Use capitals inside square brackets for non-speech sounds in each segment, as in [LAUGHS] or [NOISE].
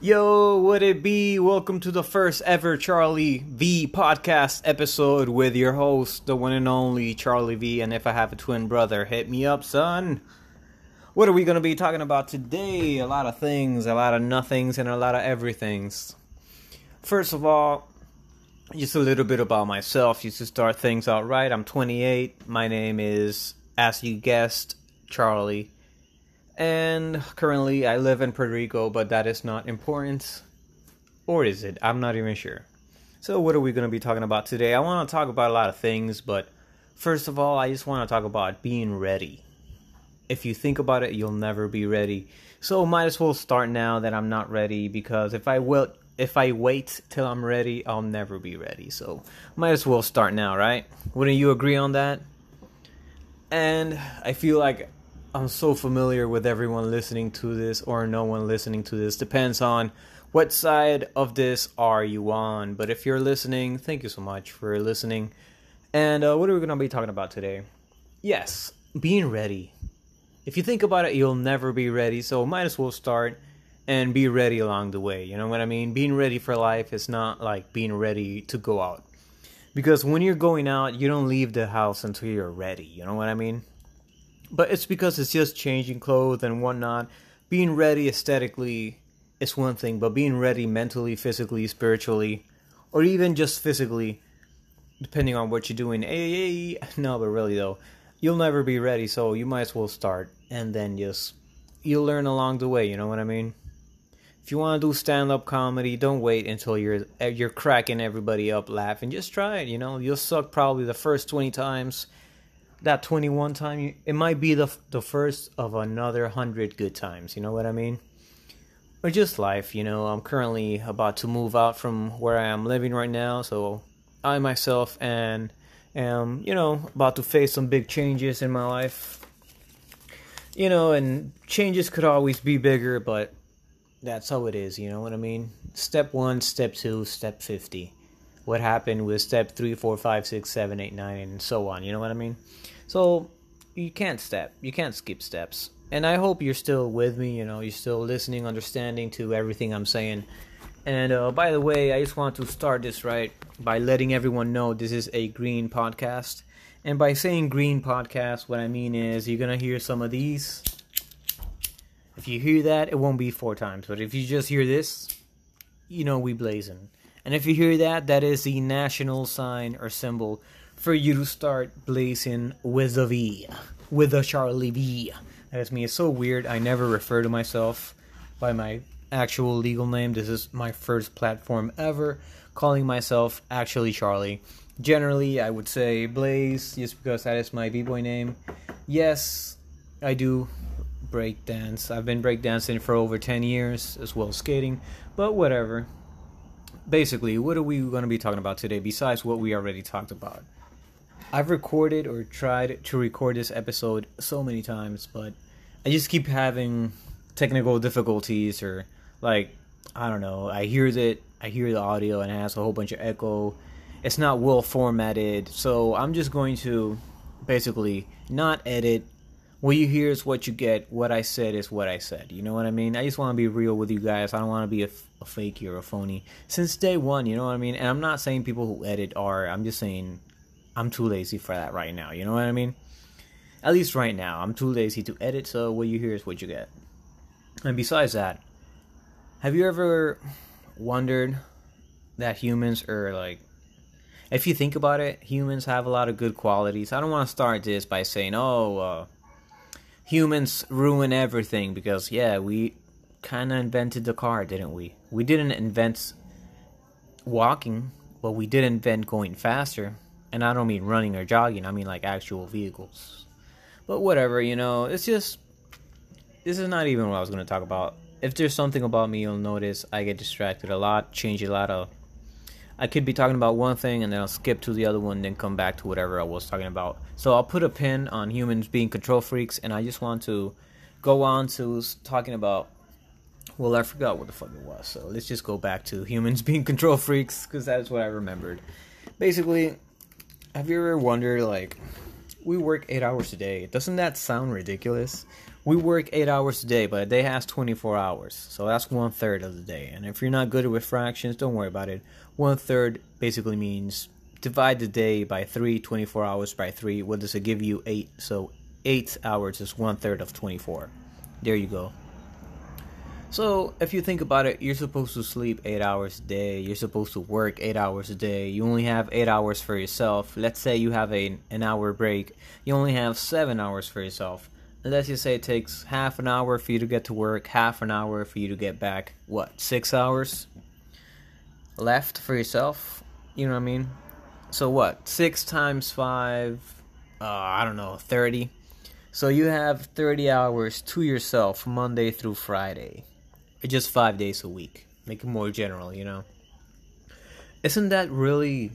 Yo, what it be? Welcome to the first ever Charlie V podcast episode with your host, the one and only Charlie V. And if I have a twin brother, hit me up, son. What are we going to be talking about today? A lot of things, a lot of nothings, and a lot of everythings. First of all, just a little bit about myself, just to start things out right. I'm 28. My name is, as you guessed, Charlie and currently I live in Puerto Rico, but that is not important. Or is it? I'm not even sure. So, what are we going to be talking about today? I want to talk about a lot of things, but first of all, I just want to talk about being ready. If you think about it, you'll never be ready. So, might as well start now that I'm not ready because if I will if I wait till I'm ready, I'll never be ready. So, might as well start now, right? Wouldn't you agree on that? And I feel like I'm so familiar with everyone listening to this or no one listening to this. Depends on what side of this are you on. But if you're listening, thank you so much for listening. And uh, what are we going to be talking about today? Yes, being ready. If you think about it, you'll never be ready. So might as well start and be ready along the way. You know what I mean? Being ready for life is not like being ready to go out. Because when you're going out, you don't leave the house until you're ready. You know what I mean? But it's because it's just changing clothes and whatnot. Being ready aesthetically is one thing, but being ready mentally, physically, spiritually, or even just physically, depending on what you're doing. Hey, no, but really though, you'll never be ready, so you might as well start and then just you'll learn along the way. You know what I mean? If you want to do stand-up comedy, don't wait until you're you're cracking everybody up laughing. Just try it. You know, you'll suck probably the first twenty times that 21 time it might be the the first of another 100 good times you know what i mean? Or just life you know i'm currently about to move out from where i am living right now so i myself and am you know about to face some big changes in my life. You know and changes could always be bigger but that's how it is you know what i mean? Step one step two step 50 what happened with step three, four, five, six, seven, eight, nine, and so on you know what i mean so you can't step, you can't skip steps. And I hope you're still with me, you know, you're still listening, understanding to everything I'm saying. And uh, by the way, I just want to start this right by letting everyone know this is a green podcast. And by saying green podcast, what I mean is you're going to hear some of these. If you hear that, it won't be four times. But if you just hear this, you know we blazing. And if you hear that, that is the national sign or symbol for you to start blazing with a V, with a Charlie V. That's me. It's so weird. I never refer to myself by my actual legal name. This is my first platform ever calling myself actually Charlie. Generally, I would say Blaze just because that is my b-boy name. Yes, I do breakdance. I've been breakdancing for over 10 years as well as skating, but whatever. Basically, what are we going to be talking about today besides what we already talked about? I've recorded or tried to record this episode so many times, but I just keep having technical difficulties or like I don't know. I hear that I hear the audio and it has a whole bunch of echo. It's not well formatted, so I'm just going to basically not edit. What you hear is what you get. What I said is what I said. You know what I mean? I just want to be real with you guys. I don't want to be a, a fakey or a phony since day one. You know what I mean? And I'm not saying people who edit are. I'm just saying I'm too lazy for that right now. You know what I mean? At least right now, I'm too lazy to edit. So what you hear is what you get. And besides that, have you ever wondered that humans are like if you think about it, humans have a lot of good qualities. I don't want to start this by saying, "Oh, uh, humans ruin everything," because yeah, we kind of invented the car, didn't we? We didn't invent walking, but we did invent going faster and I don't mean running or jogging, I mean like actual vehicles. But whatever, you know, it's just this is not even what I was going to talk about. If there's something about me you'll notice, I get distracted a lot, change a lot of I could be talking about one thing and then I'll skip to the other one, then come back to whatever I was talking about. So I'll put a pin on humans being control freaks, and I just want to go on to talking about. Well, I forgot what the fuck it was, so let's just go back to humans [LAUGHS] being control freaks because that is what I remembered. Basically, have you ever wondered, like, we work eight hours a day. Doesn't that sound ridiculous? we work eight hours a day, but a day has 24 hours. So that's one third of the day. And if you're not good with fractions, don't worry about it. One third basically means divide the day by three, 24 hours by three. What does it give you? Eight. So eight hours is one third of 24. There you go. So, if you think about it, you're supposed to sleep 8 hours a day, you're supposed to work 8 hours a day, you only have 8 hours for yourself. Let's say you have a, an hour break, you only have 7 hours for yourself. Let's just say it takes half an hour for you to get to work, half an hour for you to get back. What, 6 hours left for yourself? You know what I mean? So, what, 6 times 5, uh, I don't know, 30. So, you have 30 hours to yourself Monday through Friday just five days a week. Make it more general, you know. Isn't that really?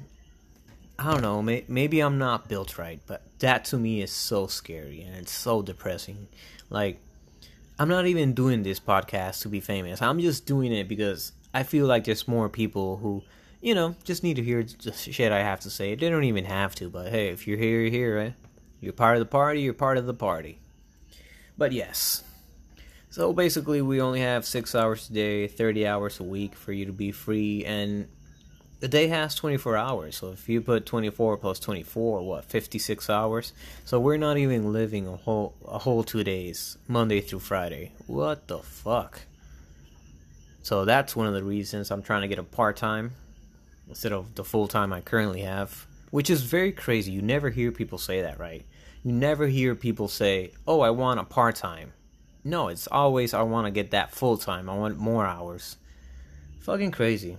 I don't know. May, maybe I'm not built right, but that to me is so scary and it's so depressing. Like, I'm not even doing this podcast to be famous. I'm just doing it because I feel like there's more people who, you know, just need to hear the shit I have to say. They don't even have to, but hey, if you're here, you're here, right? You're part of the party, you're part of the party. But yes, so basically, we only have six hours a day, 30 hours a week for you to be free, and the day has 24 hours. So if you put 24 plus 24, what, 56 hours? So we're not even living a whole a whole two days, Monday through Friday. What the fuck? So that's one of the reasons I'm trying to get a part time instead of the full time I currently have, which is very crazy. You never hear people say that, right? You never hear people say, "Oh, I want a part time." No, it's always I want to get that full time. I want more hours. Fucking crazy.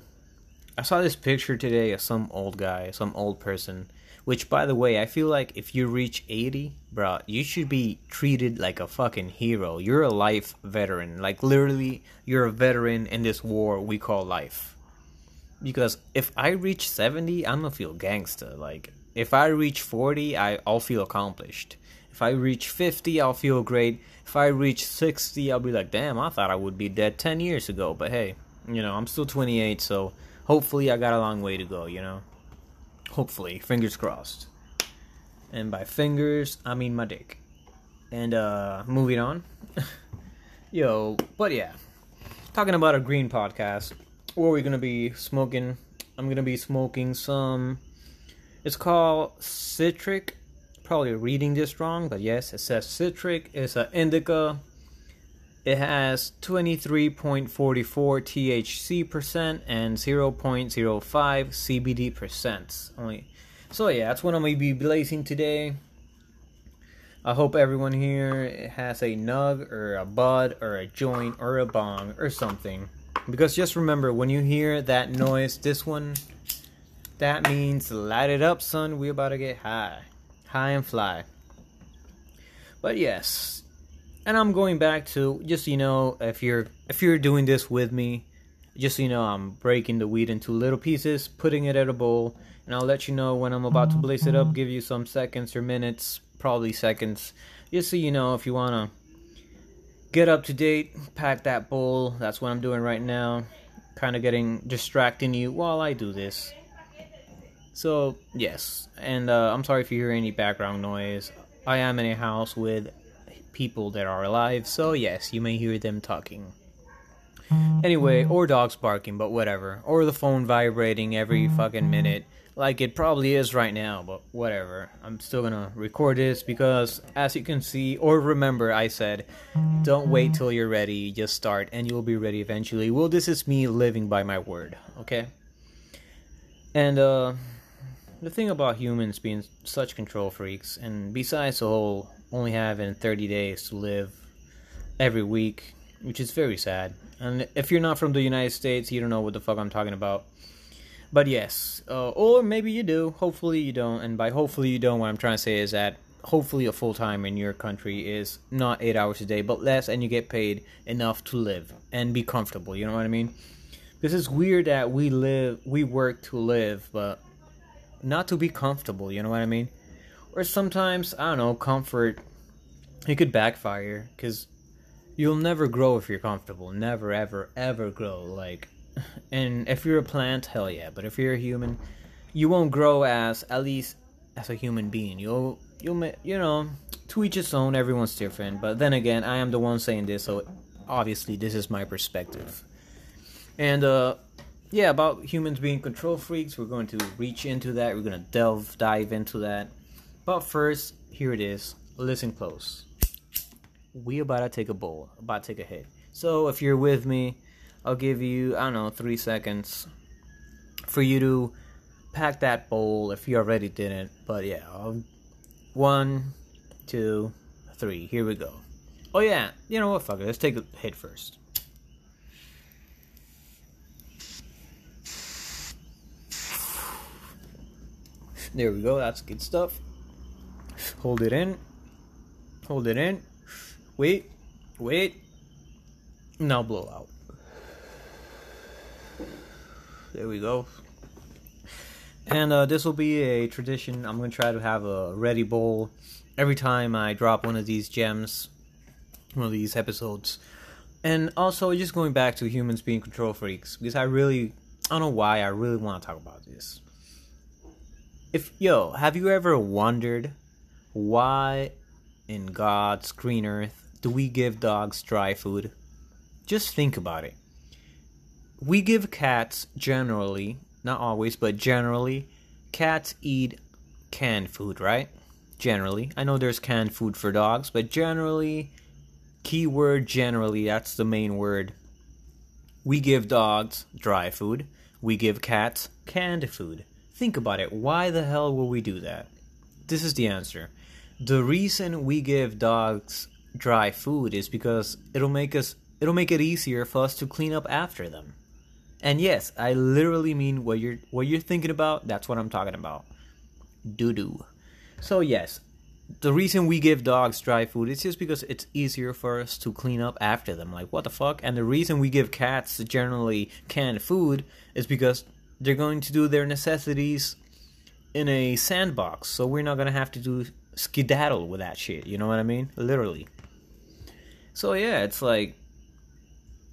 I saw this picture today of some old guy, some old person. Which, by the way, I feel like if you reach 80, bro, you should be treated like a fucking hero. You're a life veteran. Like, literally, you're a veteran in this war we call life. Because if I reach 70, I'm gonna feel gangster. Like, if I reach 40, I, I'll feel accomplished. If I reach 50, I'll feel great. If I reach 60, I'll be like, damn, I thought I would be dead 10 years ago. But hey, you know, I'm still 28, so hopefully I got a long way to go, you know? Hopefully, fingers crossed. And by fingers, I mean my dick. And uh moving on. [LAUGHS] Yo, but yeah. Talking about a green podcast. Where we're gonna be smoking I'm gonna be smoking some it's called citric probably reading this wrong, but yes, it says citric. It's an indica. It has 23.44 THC percent and 0.05 CBD percent only. So yeah, that's what I'm gonna be blazing today. I hope everyone here has a nug or a bud or a joint or a bong or something. Because just remember, when you hear that noise, this one, that means light it up, son. We about to get high high and fly. But yes, and I'm going back to just so you know if you're if you're doing this with me, just so you know I'm breaking the weed into little pieces, putting it in a bowl, and I'll let you know when I'm about to blaze it up. Mm-hmm. Give you some seconds or minutes, probably seconds, just so you know if you wanna get up to date, pack that bowl. That's what I'm doing right now. Kind of getting distracting you while I do this. So, yes, and uh, I'm sorry if you hear any background noise. I am in a house with people that are alive, so yes, you may hear them talking. Anyway, or dogs barking, but whatever. Or the phone vibrating every fucking minute, like it probably is right now, but whatever. I'm still gonna record this because, as you can see, or remember, I said, don't wait till you're ready, just start, and you'll be ready eventually. Well, this is me living by my word, okay? And, uh, the thing about humans being such control freaks, and besides the whole only having 30 days to live every week, which is very sad. And if you're not from the United States, you don't know what the fuck I'm talking about. But yes, uh, or maybe you do. Hopefully you don't. And by hopefully you don't, what I'm trying to say is that hopefully a full time in your country is not eight hours a day, but less, and you get paid enough to live and be comfortable. You know what I mean? This is weird that we live, we work to live, but not to be comfortable, you know what I mean? Or sometimes, I don't know, comfort, it could backfire, because you'll never grow if you're comfortable. Never, ever, ever grow. Like, [LAUGHS] and if you're a plant, hell yeah. But if you're a human, you won't grow as, at least as a human being. You'll you'll you know to each its own. Everyone's different, but then again, I am the one saying this, so obviously this is my perspective. And uh, yeah, about humans being control freaks, we're going to reach into that. We're going to delve, dive into that. But first, here it is. Listen close. We about to take a bowl, about to take a hit. So if you're with me, I'll give you I don't know three seconds for you to pack that bowl if you already didn't. But yeah, I'll, one, two, three. Here we go. Oh yeah, you know what? Fuck it. Let's take a hit first. There we go. That's good stuff. Hold it in. Hold it in. Wait. Wait. Now blow out. There we go. And uh, this will be a tradition. I'm going to try to have a ready bowl every time I drop one of these gems, one of these episodes. And also, just going back to humans being control freaks, because I really, I don't know why, I really want to talk about this. If, yo, have you ever wondered why in God's green earth do we give dogs dry food? Just think about it. We give cats generally, not always, but generally, cats eat canned food, right? Generally. I know there's canned food for dogs, but generally, keyword generally, that's the main word. We give dogs dry food, we give cats canned food. Think about it. Why the hell will we do that? This is the answer. The reason we give dogs dry food is because it'll make us it'll make it easier for us to clean up after them. And yes, I literally mean what you're what you're thinking about, that's what I'm talking about. Doo doo. So yes, the reason we give dogs dry food is just because it's easier for us to clean up after them. Like what the fuck? And the reason we give cats generally canned food is because they're going to do their necessities in a sandbox, so we're not gonna have to do skedaddle with that shit. You know what I mean? Literally. So yeah, it's like,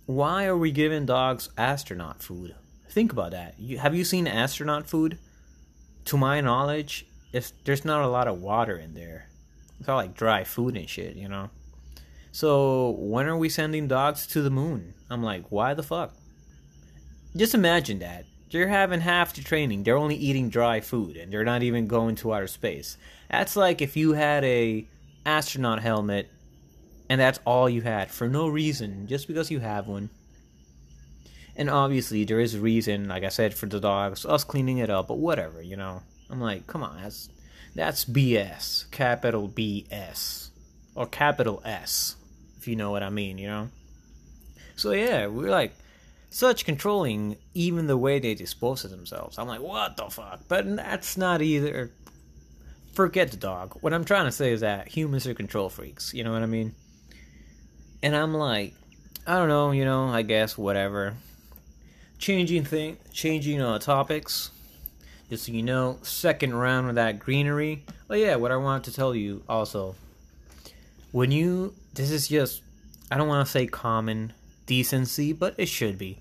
why are we giving dogs astronaut food? Think about that. You, have you seen astronaut food? To my knowledge, it's, there's not a lot of water in there. It's all like dry food and shit, you know. So when are we sending dogs to the moon? I'm like, why the fuck? Just imagine that they're having half the training. They're only eating dry food and they're not even going to outer space. That's like if you had a astronaut helmet and that's all you had for no reason, just because you have one. And obviously there is a reason, like I said, for the dogs, us cleaning it up, but whatever, you know. I'm like, come on, that's that's BS. Capital BS. Or capital S, if you know what I mean, you know? So yeah, we're like such controlling even the way they dispose of themselves. I'm like, what the fuck? But that's not either. Forget the dog. What I'm trying to say is that humans are control freaks. You know what I mean? And I'm like, I don't know. You know, I guess whatever. Changing thing, changing uh, topics. Just so you know, second round of that greenery. Oh yeah, what I wanted to tell you also. When you, this is just, I don't want to say common decency, but it should be.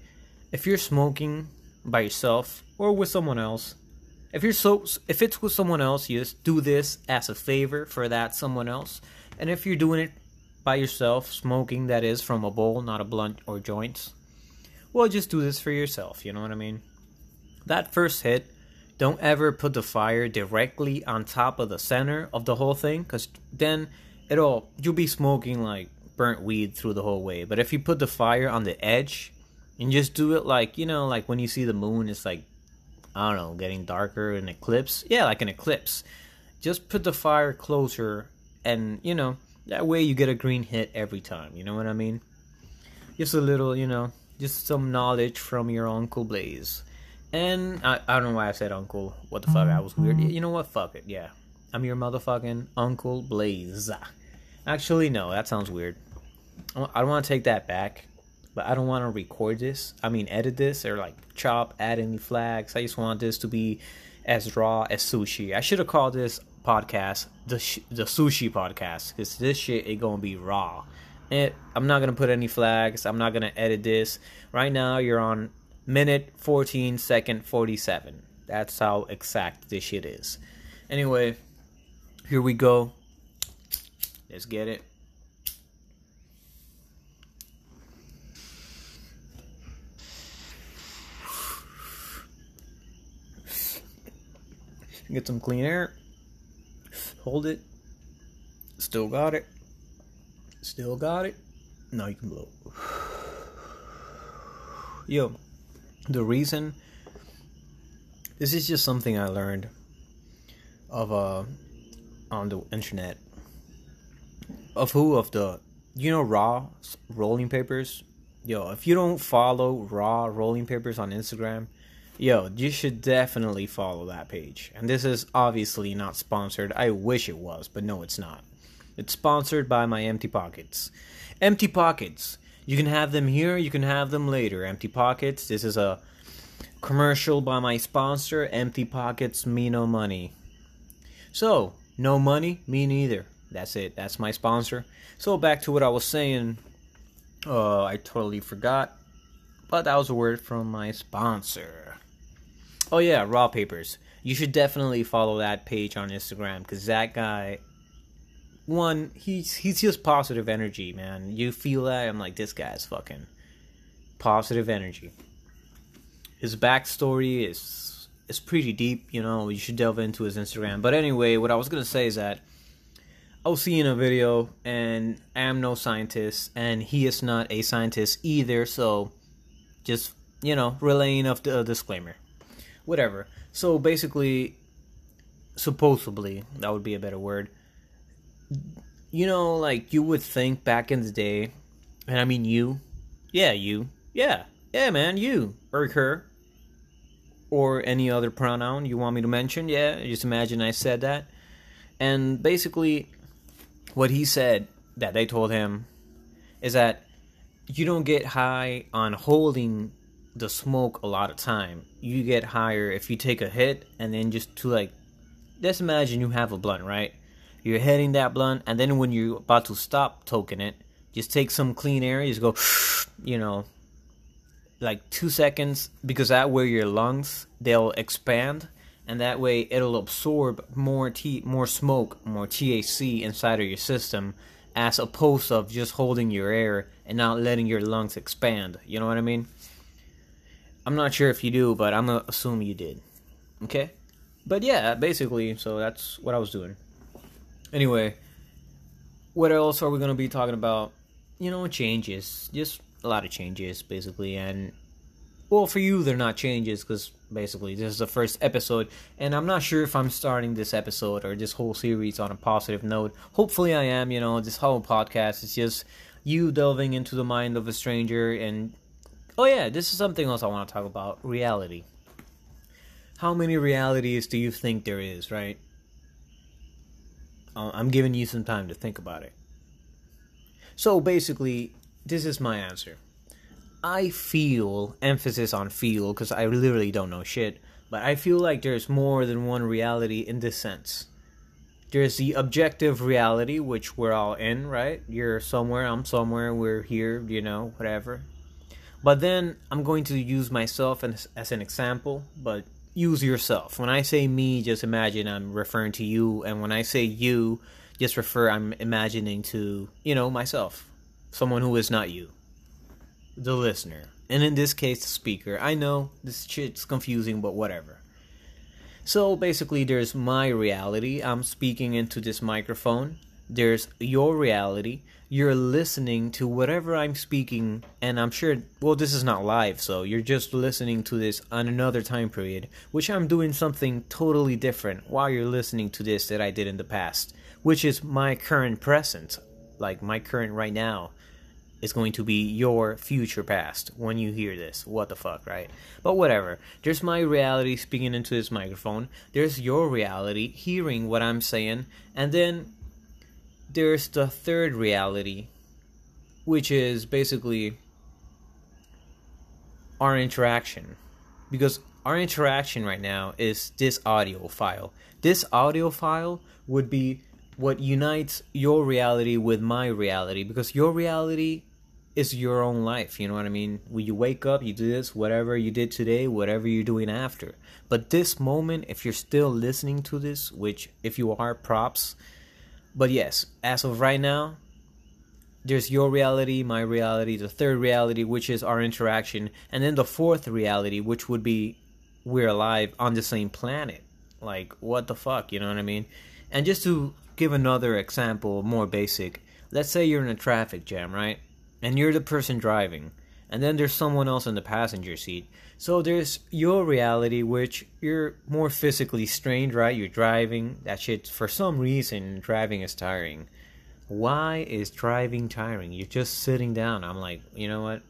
If you're smoking by yourself or with someone else, if you're so if it's with someone else, you just do this as a favor for that someone else. And if you're doing it by yourself, smoking that is from a bowl, not a blunt or joints, well, just do this for yourself. You know what I mean? That first hit, don't ever put the fire directly on top of the center of the whole thing, because then it'll you'll be smoking like burnt weed through the whole way. But if you put the fire on the edge and just do it like, you know, like when you see the moon, it's like, I don't know, getting darker, an eclipse. Yeah, like an eclipse. Just put the fire closer and, you know, that way you get a green hit every time. You know what I mean? Just a little, you know, just some knowledge from your Uncle Blaze. And I, I don't know why I said uncle. What the fuck? I was weird. You know what? Fuck it. Yeah. I'm your motherfucking Uncle Blaze. Actually, no, that sounds weird. I don't want to take that back, but I don't want to record this. I mean, edit this or like chop, add any flags. I just want this to be as raw as sushi. I should have called this podcast the sh- the sushi podcast because this shit is gonna be raw. It, I'm not gonna put any flags. I'm not gonna edit this. Right now, you're on minute 14 second 47. That's how exact this shit is. Anyway, here we go. Let's get it. Get some clean air. Hold it. Still got it. Still got it. Now you can blow. Yo, the reason this is just something I learned of uh on the internet. Of who of the you know raw rolling papers? Yo, if you don't follow raw rolling papers on Instagram, yo, you should definitely follow that page. And this is obviously not sponsored. I wish it was, but no, it's not. It's sponsored by my Empty Pockets. Empty Pockets. You can have them here, you can have them later. Empty Pockets. This is a commercial by my sponsor, Empty Pockets Me No Money. So, no money, me neither. That's it. That's my sponsor. So, back to what I was saying. Uh, I totally forgot. But that was a word from my sponsor. Oh, yeah, Raw Papers. You should definitely follow that page on Instagram because that guy one, he's he's just positive energy, man. You feel that? I'm like, this guy's fucking positive energy. His backstory is is pretty deep, you know. You should delve into his Instagram. But anyway, what I was gonna say is that I was seeing a video, and I am no scientist, and he is not a scientist either. So, just you know, relaying of the uh, disclaimer, whatever. So basically, supposedly that would be a better word. You know, like you would think back in the day, and I mean you, yeah, you, yeah, yeah, man, you, or her, or any other pronoun you want me to mention, yeah, just imagine I said that. And basically, what he said that they told him is that you don't get high on holding the smoke a lot of time. You get higher if you take a hit and then just to like, just imagine you have a blunt, right? you're hitting that blunt, and then when you're about to stop toking it, just take some clean air. Just go, [SIGHS] you know, like two seconds, because that way your lungs they'll expand, and that way it'll absorb more T, more smoke, more THC inside of your system, as opposed of just holding your air and not letting your lungs expand. You know what I mean? I'm not sure if you do, but I'm gonna assume you did. Okay? But yeah, basically, so that's what I was doing. Anyway, what else are we to be talking about? You know, changes. Just a lot of changes, basically. And, well, for you, they're not changes because basically this is the first episode. And I'm not sure if I'm starting this episode or this whole series on a positive note. Hopefully, I am. You know, this whole podcast is just you delving into the mind of a stranger. And, oh, yeah, this is something else I want to talk about reality. How many realities do you think there is, right? Uh, I'm giving you some time to think about it. So basically, this is my answer. I feel, emphasis on feel, because I literally don't know shit, but I feel like there's more than one reality in this sense. There's the objective reality, which we're all in, right? You're somewhere, I'm somewhere, we're here, you know, whatever. But then I'm going to use myself as, as an example, but use yourself. When I say me, just imagine I'm referring to you, and when I say you, just refer I'm imagining to, you know, myself. Someone who is not you. The listener. And in this case, the speaker. I know this shit's confusing, but whatever. So basically, there's my reality. I'm speaking into this microphone. There's your reality you're listening to whatever I'm speaking, and I'm sure, well, this is not live, so you're just listening to this on another time period, which I'm doing something totally different while you're listening to this that I did in the past, which is my current present, like my current right now. Is going to be your future past when you hear this. What the fuck, right? But whatever. There's my reality speaking into this microphone. There's your reality hearing what I'm saying. And then there's the third reality, which is basically our interaction. Because our interaction right now is this audio file. This audio file would be what unites your reality with my reality because your reality is your own life. You know what I mean? When you wake up, you do this, whatever you did today, whatever you're doing after. But this moment, if you're still listening to this, which if you are, props. But yes, as of right now, there's your reality, my reality, the third reality, which is our interaction, and then the fourth reality, which would be we're alive on the same planet. Like, what the fuck, you know what I mean? And just to give another example, more basic, let's say you're in a traffic jam, right? And you're the person driving, and then there's someone else in the passenger seat. So there's your reality, which you're more physically strained, right? You're driving. That shit, for some reason, driving is tiring. Why is driving tiring? You're just sitting down. I'm like, you know what?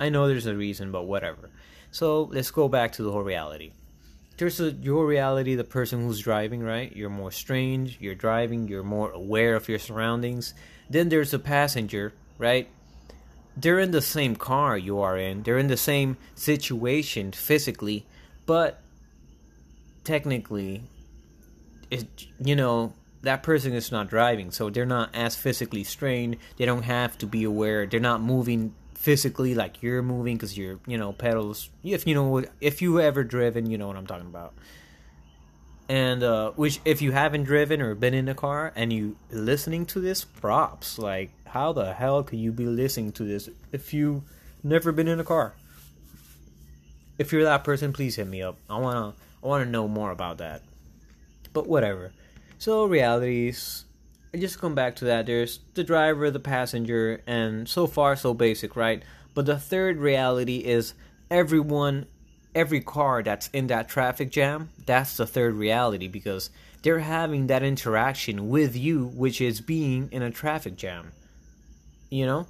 I know there's a reason, but whatever. So let's go back to the whole reality. There's a, your reality, the person who's driving, right? You're more strained. You're driving. You're more aware of your surroundings. Then there's a passenger, right? They're in the same car you are in. They're in the same situation physically, but technically, it you know that person is not driving, so they're not as physically strained. They don't have to be aware. They're not moving physically like you're moving because you're you know pedals. If you know if you ever driven, you know what I'm talking about. And uh, which if you haven't driven or been in a car and you listening to this, props like how the hell could you be listening to this if you never been in a car? If you're that person, please hit me up. I wanna I wanna know more about that. But whatever. So realities. I just come back to that. There's the driver, the passenger, and so far so basic, right? But the third reality is everyone, every car that's in that traffic jam. That's the third reality because they're having that interaction with you, which is being in a traffic jam you know?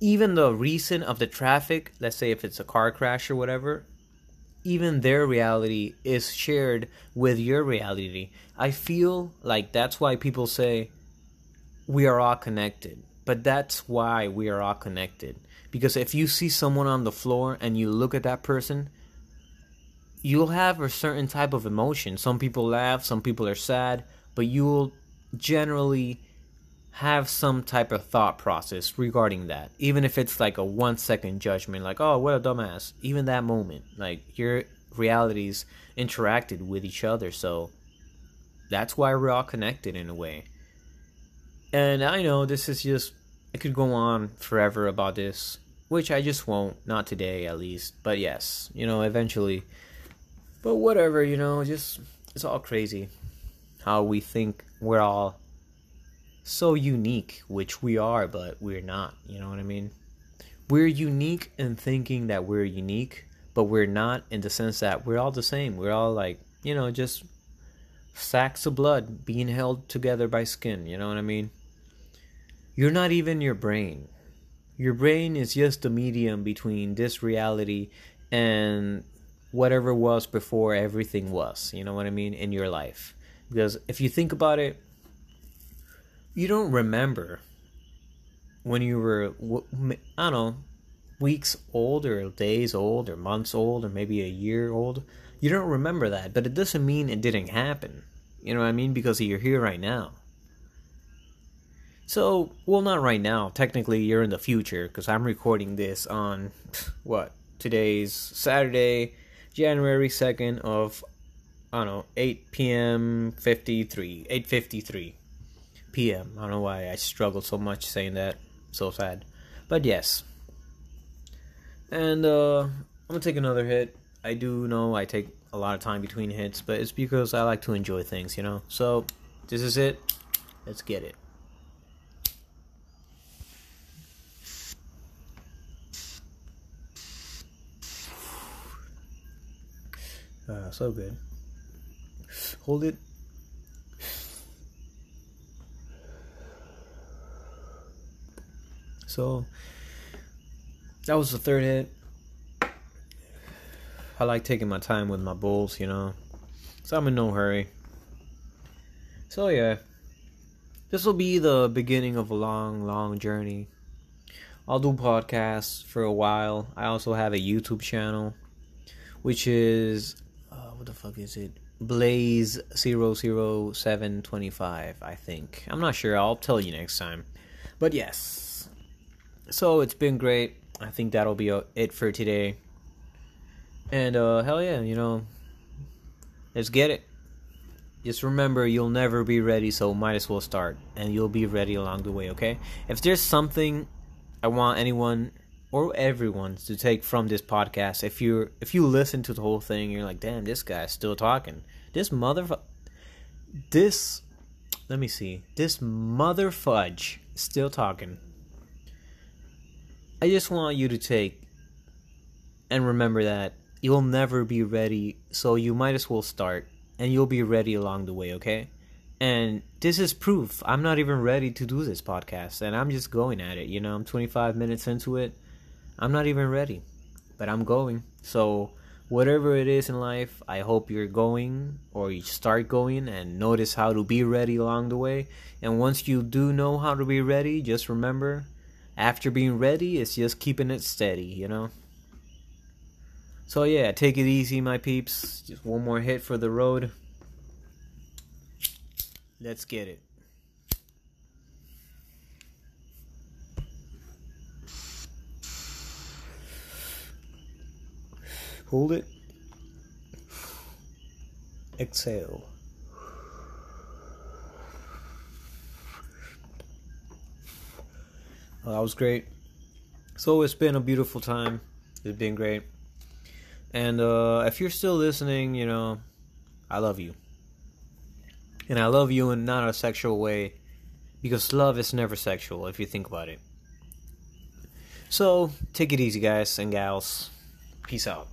Even the reason of the traffic let's say if it's a car crash or whatever even their reality is shared with your reality. I feel like that's why people say we are all connected. But that's why we are all connected. Because if you see someone on the floor and you look at that person you'll have a certain type of emotion some people laugh some people are sad but you'll generally have some type of thought process regarding that. Even if it's like a one second judgment, like, oh, what a dumbass. Even that moment, like, your realities interacted with each other. So that's why we're all connected in a way. And I know this is just, I could go on forever about this, which I just won't. Not today, at least. But yes, you know, eventually. But whatever, you know, just, it's all crazy how we think we're all so unique, which we are, but we're not. You know what I mean? We're unique in thinking that we're unique, but we're not in the sense that we're all the same. We're all like, you know, just sacks of blood being held together by skin. You know what I mean? You're not even your brain. Your brain is just the medium between this reality and whatever was before everything was. You know what I mean? In your life. Because if you think about it, you don't remember when you were I don't know weeks old or days old or months old or maybe a year old. You don't remember that, but it doesn't mean it didn't happen. You know what I mean? Because you're here right now. So, well, not right now. Technically, you're in the future because I'm recording this on what? Today's Saturday, January 2nd of I don't know, 8 p.m. 53, 8:53 p.m. I don't know why I struggle so much saying that. So sad. But yes. And uh, I'm gonna take another hit. I do know I take a lot of time between hits, but it's because I like to enjoy things, you know. So this is it. Let's get it. Uh, so good. Hold it. So that was the third hit. I like taking my time with my bowls, you know. So I'm in no hurry. So yeah. This will be the beginning of a long, long journey. I'll do podcasts for a while. I also have a YouTube channel, which is what the fuck is it? Blaze 00725, I think. I'm not sure. I'll tell you next time. But yes, So it's been great. I think that'll be it for today. And uh, hell yeah, you know, let's get it. Just remember, you'll never be ready, so might as well start, and you'll be ready along the way. Okay? If there's something I want anyone or everyone to take from this podcast, if you if you listen to the whole thing, you're like, damn, this guy's still talking. This motherfucker, this, let me see, this mother fudge still talking. I just want you to take and remember that you'll never be ready, so you might as well start and you'll be ready along the way, okay? And this is proof. I'm not even ready to do this podcast and I'm just going at it, you know. I'm 25 minutes into it. I'm not even ready, but I'm going. So, whatever it is in life, I hope you're going or you start going and notice how to be ready along the way. And once you do know how to be ready, just remember after being ready, it's just keeping it steady, you know? So yeah, take it easy, my peeps. Just one more hit for the road. Let's get it. Hold it. Exhale. Well, that was great. So it's been a beautiful time. It's been great. And uh, if you're still listening, you know, I love you. And I love you in not a sexual way because love is never sexual if you think about it. So, take it easy, guys and gals. Peace out.